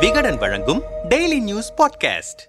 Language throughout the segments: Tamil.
விகடன் வழங்கும் டெய்லி நியூஸ் பாட்காஸ்ட்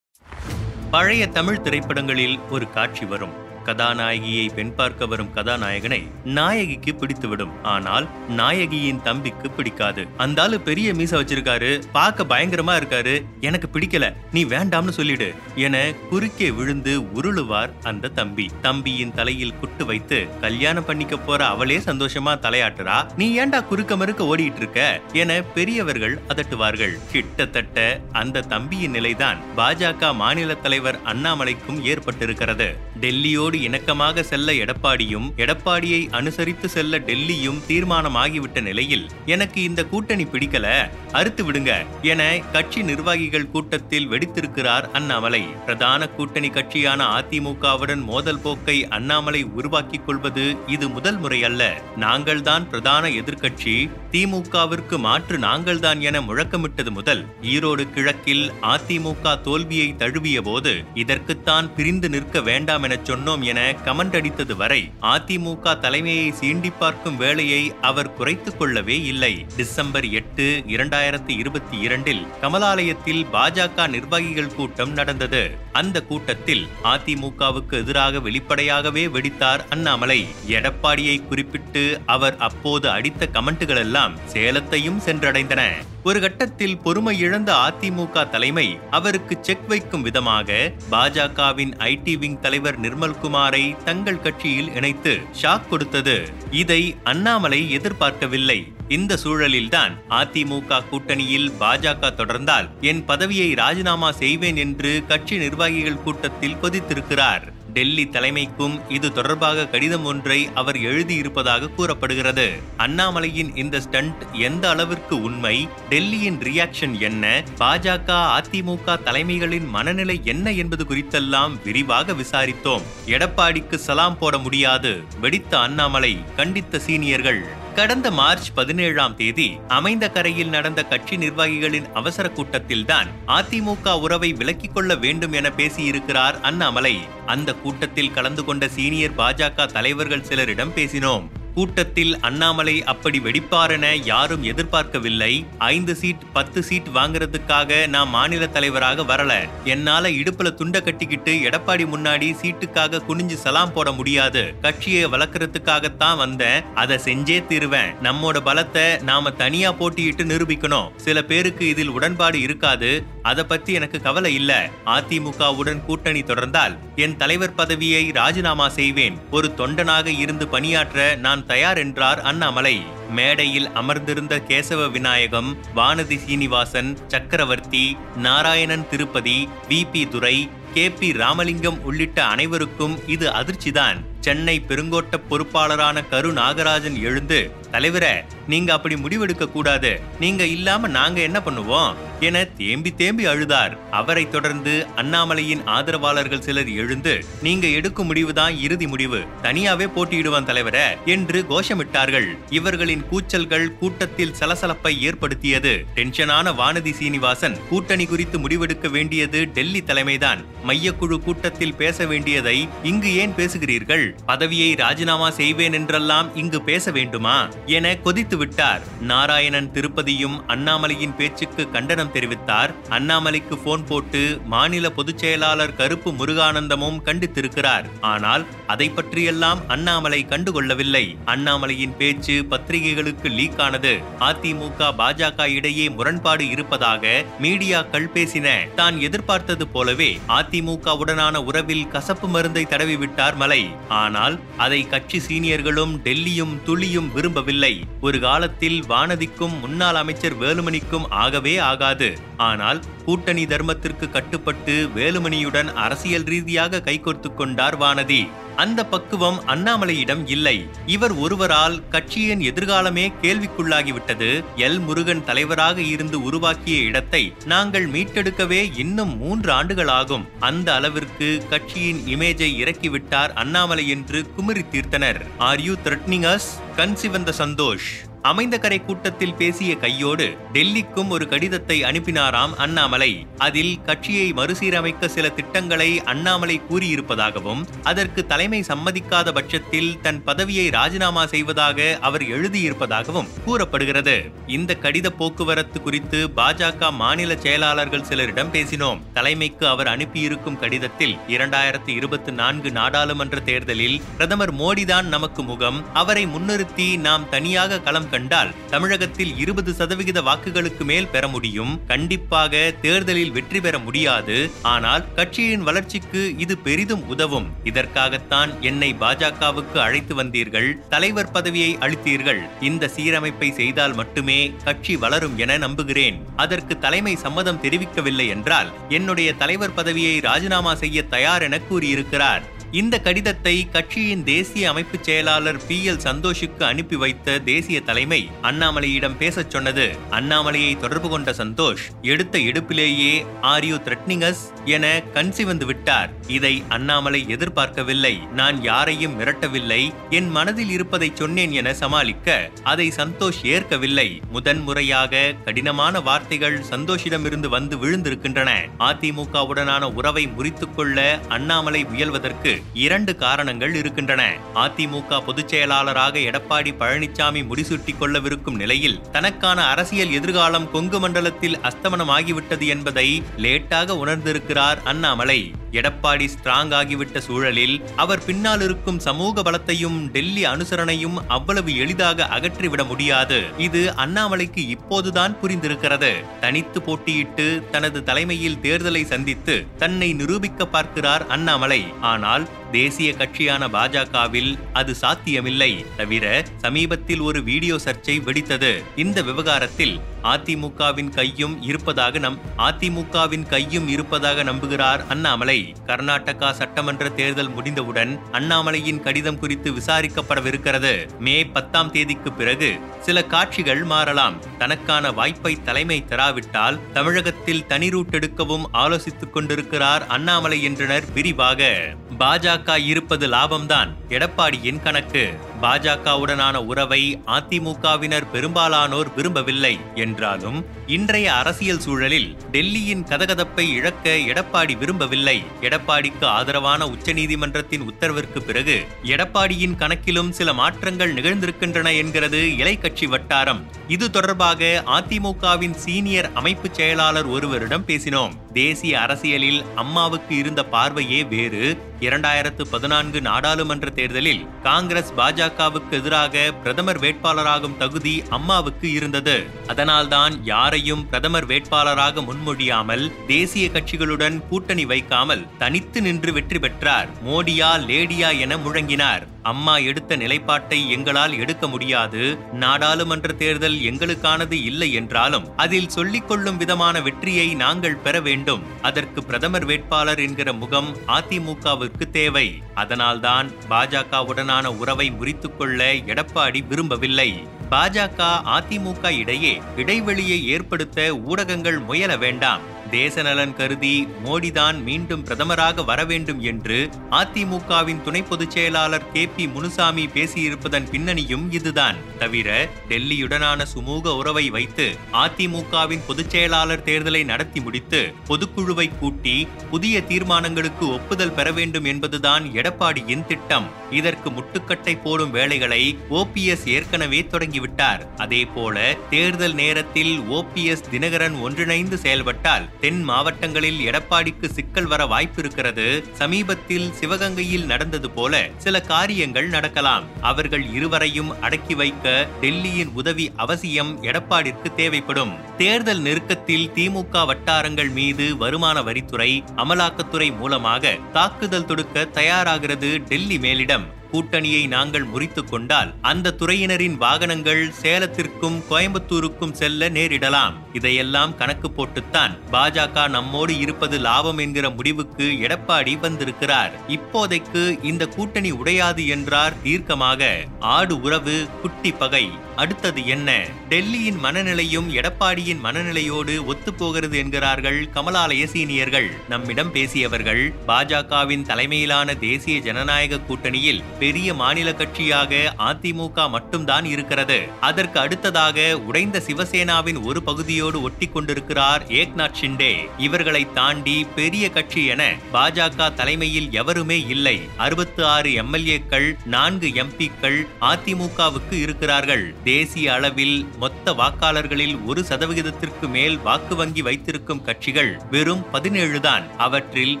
பழைய தமிழ் திரைப்படங்களில் ஒரு காட்சி வரும். கதாநாயகியை பெண் பார்க்க வரும் கதாநாயகனை நாயகிக்கு பிடித்துவிடும். ஆனால் நாயகியின் தம்பிக்கு பிடிக்காது. அந்த ஆளு பெரிய மீச வச்சிருக்காரு. பார்க்க பயங்கரமா இருக்காரு. எனக்கு பிடிக்கல. நீ வேண்டாம்னு சொல்லிடு என குறுக்கே விழுந்து உருளுவார் அந்த தம்பி. தம்பியின் தலையில் குட்டு வைத்து கல்யாணம் பண்ணிக்க போற அவளே சந்தோஷமா தலையாட்டுறா? நீ ஏன்டா குறுக்க மறுக்க ஓடிட்டு இருக்க என பெரியவர்கள் அதட்டுவார்கள். கிட்டத்தட்ட அந்த தம்பியின் நிலைதான் பாஜக மாநில தலைவர் அண்ணாமலைக்கும் ஏற்பட்டிருக்கிறது. டெல்லியோடு இணக்கமாக செல்ல எடப்பாடியும் எடப்பாடியை அனுசரித்து செல்ல டெல்லியும் தீர்மானமாகிவிட்ட நிலையில் எனக்கு இந்த கூட்டணி பிடிக்கல. அறுத்து விடுங்க என கட்சி நிர்வாகிகள் கூட்டத்தில் வெடித்திருக்கிறார் அண்ணாமலை. பிரதான கூட்டணி கட்சியான அதிமுகவுடன் மோதல் போக்கை அண்ணாமலை உருவாக்கிக் கொள்வது இது முதல் முறையல்ல நாங்கள்தான் பிரதான எதிர்க்கட்சி. திமுகவிற்கு மாற்று நாங்கள்தான் என முழக்கமிட்டது முதல் ஈரோடு கிழக்கில் அதிமுக தோல்வியை தழுவிய போது இதற்குத்தான் பிரிந்து நிற்க வேண்டாம் என சொன்னோம் என கமெண்ட் அடித்தது வரை அதிமுக தலைமையை சீண்டி பார்க்கும் வேலையை அவர் குறைத்துக் கொள்ளவே இல்லை. டிசம்பர் எட்டு இரண்டாயிரத்தி இருபத்தி இரண்டில் கமலாலயத்தில் பாஜக நிர்வாகிகள் கூட்டம் நடந்தது. அந்த கூட்டத்தில் அதிமுகவுக்கு எதிராக வெளிப்படையாகவே வெடித்தார் அண்ணாமலை. எடப்பாடியை குறிப்பிட்டு அவர் அப்போது அடித்த கமெண்ட்டுகள் எல்லாம் சேலத்தையும் சென்றடைந்தன. ஒரு கட்டத்தில் பொறுமை இழந்த அதிமுக தலைமை அவருக்கு செக் வைக்கும் விதமாக பாஜகவின் ஐடி விங் தலைவர் நிர்மல்குமாரை தங்கள் கட்சியில் இணைத்து ஷாக் கொடுத்தது. இதை அண்ணாமலை எதிர்பார்க்கவில்லை. இந்த சூழலில்தான் அதிமுக கூட்டணியில் பாஜக தொடர்ந்தால் என் பதவியை ராஜினாமா செய்வேன் என்று கட்சி நிர்வாகிகள் கூட்டத்தில் கொதித்திருக்கிறார். டெல்லி தலைமைக்கும் இது தொடர்பாக கடிதம் ஒன்றை அவர் எழுதியிருப்பதாக கூறப்படுகிறது. அண்ணாமலையின் இந்த ஸ்டண்ட் எந்த அளவிற்கு உண்மை? டெல்லியின் ரியாக்ஷன் என்ன? பாஜக அதிமுக தலைமைகளின் மனநிலை என்ன என்பது குறித்தெல்லாம் விரிவாக விசாரித்தோம். எடப்பாடிக்கு சலாம் போட முடியாது. வெடித்த அண்ணாமலை கண்டித்த சீனியர்கள். கடந்த மார்ச் பதினேழாம் தேதி அமைந்த கரையில் நடந்த கட்சி நிர்வாகிகளின் அவசர கூட்டத்தில்தான் அதிமுக உறவை விலக்கிக் கொள்ள வேண்டும் என பேசியிருக்கிறார் அண்ணாமலை. அந்த கூட்டத்தில் கலந்து கொண்ட சீனியர் பாஜக தலைவர்கள் சிலரிடம் பேசினோம். கூட்டத்தில் அண்ணாமலை அப்படி வெடிப்பாரென யாரும் எதிர்பார்க்கவில்லை. ஐந்து சீட் பத்து சீட் வாங்குறதுக்காக நான் மாநில தலைவராக வரல. என்னால இடுப்புல துண்ட கட்டிக்கிட்டு எடப்பாடி முன்னாடி சீட்டுக்காக குனிஞ்சு சலாம் போட முடியாது. கட்சியை வளர்க்கறதுக்காகத்தான் வந்தேன். அதை செஞ்சே தீருவேன். நம்மோட பலத்தை நாம தனியா போட்டியிட்டு நிரூபிக்கணும். சில பேருக்கு இதில் உடன்பாடு இருக்காது. அதை பத்தி எனக்கு கவலை இல்ல. அதிமுகவுடன் கூட்டணி தொடர்ந்தால் என் தலைவர் பதவியை ராஜினாமா செய்வேன். ஒரு தொண்டனாக இருந்து பணியாற்ற நான் தயார் என்றார் அண்ணாமலை. மேடையில் அமர்ந்திருந்த Kesava Vinayagam Vanathi Srinivasan Chakravarthy Narayanan Tirupati V P Durai K. P. Ramalingam உள்ளிட்ட அனைவருக்கும் இது அதிர்ச்சிதான். சென்னை பெருங்கோட்ட பொறுப்பாளரான கரு நாகராஜன் எழுந்து தலைவர நீங்க அப்படி முடிவெடுக்க கூடாது. நீங்க இல்லாம நாங்க என்ன பண்ணுவோம்? என தேம்பி தேம்பி அழுதார். அவரை தொடர்ந்து அண்ணாமலையின் ஆதரவாளர்கள் சிலர் எழுந்து நீங்க எடுக்கும் முடிவுதான் இறுதி முடிவு. தனியாவே போட்டியிடுவான் தலைவர என்று கோஷமிட்டார்கள். இவர்களின் கூச்சல்கள் கூட்டத்தில் சலசலப்பை ஏற்படுத்தியது. டென்ஷனான வானதி சீனிவாசன் கூட்டணி குறித்து முடிவெடுக்க வேண்டியது டெல்லி தலைமைதான். மையக்குழு கூட்டத்தில் பேச வேண்டியதை இங்கு ஏன் பேசுகிறீர்கள்? பதவியை ராஜினாமா செய்வேன் என்றெல்லாம் இங்கு பேச வேண்டுமா? என கொதித்து விட்டார். நாராயணன் திருப்பதியும் அண்ணாமலையின் பேச்சுக்கு கண்டனம் தெரிவித்தார். அண்ணாமலைக்கு போன் போட்டு மாநில பொதுச் செயலாளர் கருப்பு முருகானந்தமும் கண்டித்திருக்கிறார். ஆனால் அதை பற்றியெல்லாம் அண்ணாமலை கண்டுகொள்ளவில்லை. அண்ணாமலையின் பேச்சு பத்திரிகைகளுக்கு லீக் ஆனது அதிமுக பாஜக இடையே முரண்பாடு இருப்பதாக மீடியாக்கள் பேசின. தான் எதிர்பார்த்தது போலவே அதிமுகவுடனான உறவில் கசப்பு மருந்தை தடவிவிட்டார் மலை. ஆனால் அதை கட்சி சீனியர்களும் டெல்லியும் துளியும் விரும்பவில்லை. ஒரு காலத்தில் வானதிக்கும் முன்னாள் அமைச்சர் வேலுமணிக்கும் ஆகவே ஆகாது. ஆனால் கூட்டணி தர்மத்திற்கு கட்டுப்பட்டு வேலுமணியுடன் அரசியல் ரீதியாக கைகோர்த்து கொண்டார் வானதி. அந்த பக்குவம் அண்ணாமலையிடம் இல்லை. இவர் ஒருவரால் கட்சியின் எதிர்காலமே கேள்விக்குள்ளாகிவிட்டது. எல். முருகன் தலைவராக இருந்து உருவாக்கிய இடத்தை நாங்கள் மீட்டெடுக்கவே இன்னும் மூன்று ஆண்டுகள் ஆகும் அந்த அளவிற்கு கட்சியின் இமேஜை இறக்கிவிட்டார் அண்ணாமலை என்று குமரி தீர்த்தனர். ஆர் யூ த்ரெட்னிங் அஸ் கண் சிவந்த சந்தோஷ். அமைந்தகரை கூட்டத்தில் பேசிய கையோடு டெல்லிக்கும் ஒரு கடிதத்தை அனுப்பினாராம் அண்ணாமலை. அதில் கட்சியை மறுசீரமைக்க சில திட்டங்களை அண்ணாமலை கூறியிருப்பதாகவும் அதற்கு தலைமை சம்மதிக்காத பட்சத்தில் தன் பதவியை ராஜினாமா செய்வதாக அவர் எழுதியிருப்பதாகவும் கூறப்படுகிறது. இந்த கடித போக்குவரத்து குறித்து பாஜக மாநில செயலாளர்கள் சிலரிடம் பேசினோம். தலைமைக்கு அவர் அனுப்பியிருக்கும் கடிதத்தில் இரண்டாயிரத்தி இருபத்தி நான்கு நாடாளுமன்ற தேர்தலில் பிரதமர் மோடிதான் நமக்கு முகம். அவரை முன்னிறுத்தி நாம் தனியாக களம் கண்டால் தமிழகத்தில் இருபது சதவிகித வாக்குகளுக்கு மேல் பெற முடியும். கண்டிப்பாக தேர்தலில் வெற்றி பெற முடியாது. ஆனால் கட்சியின் வளர்ச்சிக்கு இது பெரிதும் உதவும். இதற்காகத்தான் என்னை பாஜகவுக்கு அழைத்து வந்தீர்கள். தலைவர் பதவியை அளித்தீர்கள். இந்த சீரமைப்பை செய்தால் மட்டுமே கட்சி வளரும் என நம்புகிறேன். அதற்கு தலைமை சம்மதம் தெரிவிக்கவில்லை என்றால் என்னுடைய தலைவர் பதவியை ராஜினாமா செய்ய தயார் என கூறியிருக்கிறார். இந்த கடிதத்தை கட்சியின் தேசிய அமைப்பு செயலாளர் பி எல் சந்தோஷுக்கு அனுப்பி வைத்த தேசிய தலைமை அண்ணாமலையிடம் பேசச் சொன்னது. அண்ணாமலையை தொடர்பு கொண்ட சந்தோஷ் எடுத்த எடுப்பிலேயே ஆர் யூ த்ரெட்னிங்கஸ் என கண் சிவந்து விட்டார். இதை அண்ணாமலை எதிர்பார்க்கவில்லை. நான் யாரையும் மிரட்டவில்லை. என் மனதில் இருப்பதை சொன்னேன் என சமாளிக்க அதை சந்தோஷ் ஏற்கவில்லை. முதன்முறையாக கடினமான வார்த்தைகள் சந்தோஷிடமிருந்து வந்து விழுந்திருக்கின்றன. அதிமுகவுடனான உறவை முறித்துக் கொள்ள அண்ணாமலை முயல்வதற்கு இரண்டு காரணங்கள் இருக்கின்றன. அதிமுக பொதுச் செயலாளராக எடப்பாடி பழனிசாமி முடிசூட்டிக் கொள்ளவிருக்கும் நிலையில் தனக்கான அரசியல் எதிர்காலம் கொங்கு மண்டலத்தில் அஸ்தமனமாகிவிட்டது என்பதை லேட்டாக உணர்ந்திருக்கிறார் அண்ணாமலை. எடப்பாடி ஸ்ட்ராங் ஆகிவிட்ட சூழலில் அவர் பின்னால் இருக்கும் சமூக பலத்தையும் டெல்லி அனுசரணையும் அவ்வளவு எளிதாக அகற்றிவிட முடியாது. இது அண்ணாமலைக்கு இப்போதுதான் புரிந்திருக்கிறது. தனித்து போட்டியிட்டு தனது தலைமையில் தேர்தலை சந்தித்து தன்னை நிரூபிக்க பார்க்கிறார் அண்ணாமலை. ஆனால் தேசிய கட்சியான பாஜகவில் அது சாத்தியமில்லை. தவிர சமீபத்தில் ஒரு வீடியோ சர்ச்சை வெடித்தது. இந்த விவகாரத்தில் அதிமுகவின் கையும் இருப்பதாக நம் அதிமுகவின் கையும் இருப்பதாக நம்புகிறார் அண்ணாமலை. கர்நாடகா சட்டமன்ற தேர்தல் முடிந்தவுடன் அண்ணாமலையின் கடிதம் குறித்து விசாரிக்கப்படவிருக்கிறது. மே பத்தாம் தேதிக்கு பிறகு சில காட்சிகள் மாறலாம். தனக்கான வாய்ப்பை தலைமை தராவிட்டால் தமிழகத்தில் தனி ரூட் எடுக்கவும் ஆலோசித்துக் கொண்டிருக்கிறார் அண்ணாமலை என்றனர் விரிவாக. பாஜக இருப்பது லாபம்தான் எடப்பாடியின் கணக்கு. பாஜகவுடனான உறவை அதிமுகவினர் பெரும்பாலானோர் விரும்பவில்லை என்றாலும் இன்றைய அரசியல் சூழலில் டெல்லியின் கதகதப்பை இழக்க எடப்பாடி விரும்பவில்லை. எடப்பாடிக்கு ஆதரவான உச்சநீதிமன்றத்தின் உத்தரவிற்கு பிறகு எடப்பாடியின் கணக்கிலும் சில மாற்றங்கள் நிகழ்ந்திருக்கின்றன என்கிறது இலை கட்சி வட்டாரம். இது தொடர்பாக அதிமுகவின் சீனியர் அமைப்பு செயலாளர் ஒருவரிடம் பேசினோம். தேசிய அரசியலில் அம்மாவுக்கு இருந்த பார்வையே வேறு. இரண்டாயிரத்து பதினான்கு நாடாளுமன்ற தேர்தலில் காங்கிரஸ் பாஜக பாஜகவுக்கு எதிராக பிரதமர் வேட்பாளராகும் தகுதி அம்மாவுக்கு இருந்தது. அதனால்தான் யாரையும் பிரதமர் வேட்பாளராக முன்மொழியாமல் தேசிய கட்சிகளுடன் கூட்டணி வைக்காமல் தனித்து நின்று வெற்றி பெற்றார். மோடியா லேடியா என முழங்கினார். அம்மா எடுத்த நிலைப்பாட்டை எங்களால் எடுக்க முடியாது. நாடாளுமன்ற தேர்தல் எங்களுக்கானது இல்லை என்றாலும் அதில் சொல்லிக் கொள்ளும் விதமான வெற்றியை நாங்கள் பெற வேண்டும். அதற்கு பிரதமர் வேட்பாளர் என்கிற முகம் அதிமுகவிற்கு தேவை. அதனால்தான் பாஜகவுடனான உறவை முறித்துக் கொள்ள எடப்பாடி விரும்பவில்லை. பாஜக அதிமுக இடையே இடைவெளியை ஏற்படுத்த ஊடகங்கள் முயல வேண்டாம். தேசநலன் கருதி மோடிதான் மீண்டும் பிரதமராக வர வேண்டும் என்று அதிமுகவின் துணை பொதுச் செயலாளர் கே பி முனுசாமி பேசியிருப்பதன் பின்னணியும் இதுதான். தவிர டெல்லியுடனான சுமூக உறவை வைத்து அதிமுகவின் பொதுச் செயலாளர் தேர்தலை நடத்தி முடித்து பொதுக்குழுவை கூட்டி புதிய தீர்மானங்களுக்கு ஒப்புதல் பெற வேண்டும் என்பதுதான் எடப்பாடியின் திட்டம். இதற்கு முட்டுக்கட்டை போடும் வேலைகளை ஓபிஎஸ் ஏற்கனவே தொடங்கிவிட்டார். அதேபோல தேர்தல் நேரத்தில் ஓபிஎஸ் தினகரன் ஒன்றிணைந்து செயல்பட்டால் தென் மாவட்டங்களில் எடப்பாடிக்கு சிக்கல் வர வாய்ப்பிருக்கிறது. சமீபத்தில் சிவகங்கையில் நடந்தது போல சில காரியங்கள் நடக்கலாம். அவர்கள் இருவரையும் அடக்கி வைக்க டெல்லியின் உதவி அவசியம் எடப்பாடிற்கு தேவைப்படும். தேர்தல் நெருக்கத்தில் திமுக வட்டாரங்கள் மீது வருமான வரித்துறை அமலாக்கத்துறை மூலமாக தாக்குதல் தொடுக்க தயாராகிறது டெல்லி மேலிடம். கூட்டணியை நாங்கள் முறித்து கொண்டால் அந்த துறையினரின் வாகனங்கள் சேலத்திற்கும் கோயம்புத்தூருக்கும் செல்ல நேரிடலாம். இதையெல்லாம் கணக்கு போட்டுத்தான் பாஜக நம்மோடு இருப்பது லாபம் என்கிற முடிவுக்கு எடப்பாடி வந்திருக்கிறார். இப்போதைக்கு இந்த கூட்டணி உடையாது என்றார் தீர்க்கமாக. ஆடு உறவு குட்டி பகை. அடுத்தது என்ன? டெல்லியின் மனநிலையும் எடப்பாடியின் மனநிலையோடு ஒத்துப்போகிறது என்கிறார்கள் கமலாலய சீனியர்கள். நம்மிடம் பேசியவர்கள் பாஜகவின் தலைமையிலான தேசிய ஜனநாயக கூட்டணியில் பெரிய மாநில கட்சியாக அதிமுக மட்டும்தான் இருக்கிறது. அதற்கு அடுத்ததாக உடைந்த சிவசேனாவின் ஒரு பகுதியோடு ஒட்டி கொண்டிருக்கிறார் ஏக்நாத் ஷிண்டே. இவர்களை தாண்டி பெரிய கட்சி என பாஜக தலைமையில் எவருமே இல்லை. அறுபத்தி ஆறு எம்எல்ஏக்கள் நான்கு எம்பிக்கள் அதிமுகவுக்கு இருக்கிறார்கள். தேசிய அளவில் மொத்த வாக்காளர்களில் ஒரு சதவிகிதத்திற்கு மேல் வாக்கு வங்கி வைத்திருக்கும் கட்சிகள் வெறும் பதினேழு தான். அவற்றில்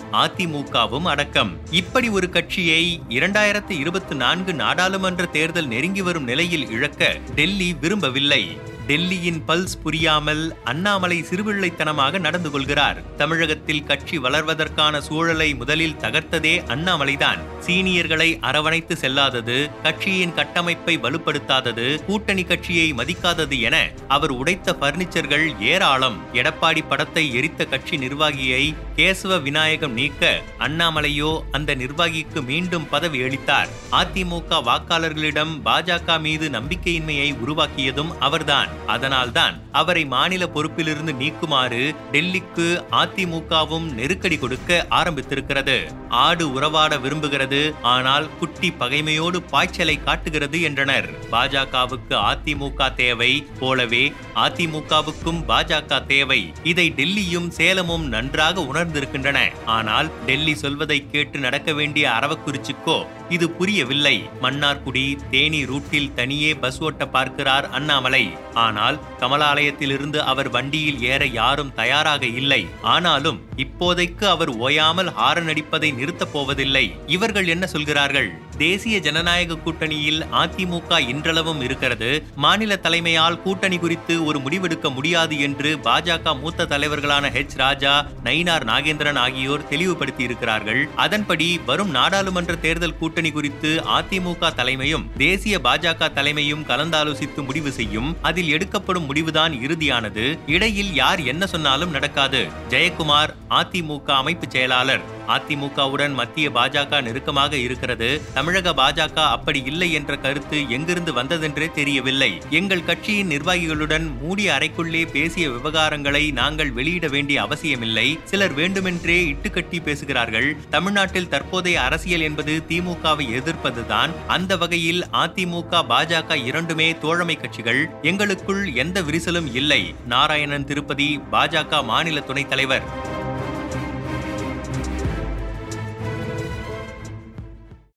அதிமுகவும் அடக்கம். இப்படி ஒரு கட்சியை இரண்டாயிரத்தி இருபத்தி நான்கு நாடாளுமன்ற தேர்தல் நெருங்கி வரும் நிலையில் இழக்க டெல்லி விரும்பவில்லை. டெல்லியின் பல்ஸ் புரியாமல் அண்ணாமலை சிறுபிள்ளைத்தனமாக நடந்து கொள்கிறார். தமிழகத்தில் கட்சி வளர்வதற்கான சூழலை முதலில் தகர்த்ததே அண்ணாமலைதான். சீனியர்களை அரவணைத்து செல்லாதது கட்சியின் கட்டமைப்பை வலுப்படுத்தாதது கூட்டணி கட்சியை மதிக்காதது என அவர் உடைத்த பர்னிச்சர்கள் ஏராளம். எடப்பாடி படத்தை எரித்த கட்சி நிர்வாகியை கேசவ விநாயகம் நீக்க அண்ணாமலையோ அந்த நிர்வாகிக்கு மீண்டும் பதவி அளித்தார். அதிமுக வாக்காளர்களிடம் பாஜக மீது நம்பிக்கையின்மையை உருவாக்கியதும் அவர்தான். அதனால்தான் அவரை மாநில பொறுப்பிலிருந்து நீக்குமாறு டெல்லிக்கு அதிமுகவும் நெருக்கடி கொடுக்க ஆரம்பித்திருக்கிறது. ஆடு உறவாட விரும்புகிறது. ஆனால் குட்டி பகைமையோடு பாய்ச்சலை காட்டுகிறது என்றனர். பாஜகவுக்கு அதிமுக தேவை போலவே அதிமுகவுக்கும் பாஜக தேவை. இதை டெல்லியும் சேலமும் நன்றாக உணர்ந்திருக்கின்றன. ஆனால் டெல்லி சொல்வதை கேட்டு நடக்க வேண்டிய அரவக்குறிச்சிக்கோ இது புரியவில்லை. மன்னார்குடி தேனி ரூட்டில் தனியே பஸ் ஓட்ட பார்க்கிறார் அண்ணாமலை. ஆனால் கமலாலயத்திலிருந்து அவர் வண்டியில் ஏற யாரும் தயாராக இல்லை. ஆனாலும் இப்போதைக்கு அவர் ஓயாமல் ஹாரன் அடிப்பதை நிறுத்தப் போவதில்லை. இவர்கள் என்ன சொல்கிறார்கள்? தேசிய ஜனநாயக கூட்டணியில் அதிமுக இன்றளவும் இருக்கிறது. மாநில தலைமையால் கூட்டணி குறித்து ஒரு முடிவெடுக்க முடியாது என்று பாஜக மூத்த தலைவர்களான ஹெச் ராஜா நயினார் நாகேந்திரன் ஆகியோர் தெளிவுபடுத்தி இருக்கிறார்கள் அதன்படி வரும் நாடாளுமன்ற தேர்தல் கூட்டணி குறித்து அதிமுக தலைமையும் தேசிய பாஜக தலைமையும் கலந்தாலோசித்து முடிவு செய்யும். அதில் எடுக்கப்படும் முடிவுதான் இறுதியானது. இடையில் யார் என்ன சொன்னாலும் நடக்காது. ஜெயக்குமார் அதிமுக அமைப்பு செயலாளர். அதிமுகவுடன் மத்திய பாஜக நெருக்கமாக இருக்கிறது. தமிழக பாஜக அப்படி இல்லை என்ற கருத்து எங்கிருந்து வந்ததென்றே தெரியவில்லை. எங்கள் கட்சியின் நிர்வாகிகளுடன் மூடிய அறைக்குள்ளே பேசிய விவகாரங்களை நாங்கள் வெளியிட வேண்டிய அவசியமில்லை. சிலர் வேண்டுமென்றே இட்டுக்கட்டி பேசுகிறார்கள். தமிழ்நாட்டில் தற்போதைய அரசியல் என்பது திமுகவை எதிர்ப்பதுதான். அந்த வகையில் அதிமுக பாஜக இரண்டுமே தோழமை கட்சிகள். எங்களுக்குள் எந்த விரிசலும் இல்லை. நாராயணன் திருப்பதி பாஜக மாநில துணைத் தலைவர்.